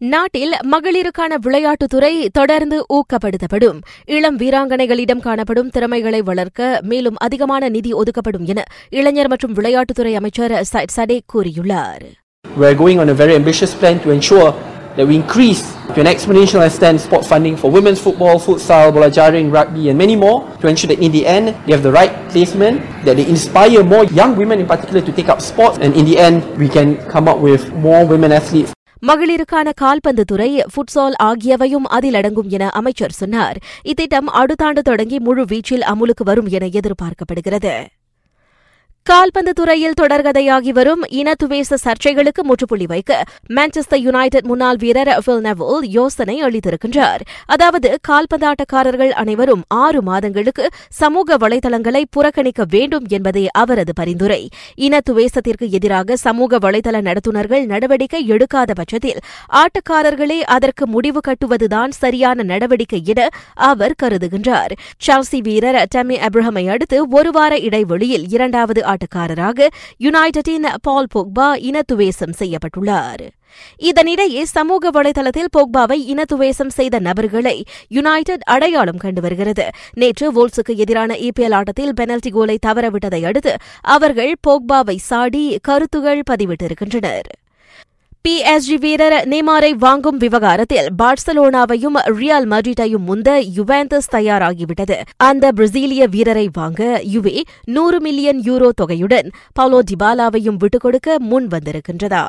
நாட்டில் மகளிருக்கான விளையாட்டுத்துறை தொடர்ந்து ஊக்கப்படுத்தப்படும் இளம் வீராங்கனைகளிடம் காணப்படும் திறமைகளை வளர்க்க மேலும் அதிகமான நிதி ஒதுக்கப்படும் என இளைஞர் மற்றும் விளையாட்டுத்துறை அமைச்சர் சைட் சடே கூறியுள்ளார் We're going on a very ambitious plan to ensure that we increase to an exponential extent sport funding for women's football, futsal, bola jaring, rugby and many more to ensure that in the end they have the right placement, that they inspire more young women in particular to take up sports and in the end we can come up with more women athletes மகளிருக்கான கால்பந்து துறை futsal ஆகியவையும் அதில் அடங்கும் என அமைச்சர் சொன்னார். இத்திட்டம் அடுத்தாண்டு தொடங்கி முழு வீச்சில் அமுலுக்கு வரும் என எதிர்பார்க்கப்படுகிறது. கால்பந்து துறையில் தொடர்கதையாகி வரும் இனத்துவேச சர்ச்சைகளுக்கு முற்றுப்புள்ளி வைக்க மான்செஸ்டர் யுனைடெட் முன்னாள் வீரர் பில் யோசனை அளித்திருக்கின்றார். அதாவது கால்பந்தாட்டக்காரர்கள் அனைவரும் ஆறு மாதங்களுக்கு சமூக வலைதளங்களை புறக்கணிக்க வேண்டும் என்பதே அவரது பரிந்துரை. இனத்துவேசத்திற்கு எதிராக சமூக வலைதள நடத்துனர்கள் நடவடிக்கை எடுக்காத பட்சத்தில் ஆட்டக்காரர்களே அதற்கு முடிவு கட்டுவதுதான் சரியான நடவடிக்கை என அவர் கருதுகின்றார். சால்சி வீரர் டெமி அப்ரஹமை அடுத்து ஒரு வார இடைவெளியில் இரண்டாவது ஆட்டக்காரராக யுனைடெடின் பால் போக்பா இனத்துவேசம் செய்யப்பட்டுள்ளார். இதனிடையே சமூக வலைதளத்தில் போக்பாவை இனத்துவேசம் செய்த நபர்களை யுனைடெட் அடையாளம் கண்டு வருகிறது. நேற்று வோல்ஸுக்கு எதிரான இபிஎல் ஆட்டத்தில் பெனல்டி கோலை தவறவிட்டதை அடுத்து அவர்கள் போக்பாவை சாடி கருத்துகள் பதிவிட்டிருக்கின்றனர். பிஎஸ்ஜி வீரர் நேமாரை வாங்கும் விவகாரத்தில் பார்சலோனாவையும் ரியால் மட்ரிட்டையும் முந்த யுவேந்தஸ் தயாராகிவிட்டது. அந்த பிரசீலிய வீரரை வாங்க யுவே நூறு மில்லியன் யூரோ தொகையுடன் பவுலோ டிபாலாவையும் விட்டுக் கொடுக்க முன் வந்திருக்கின்றதா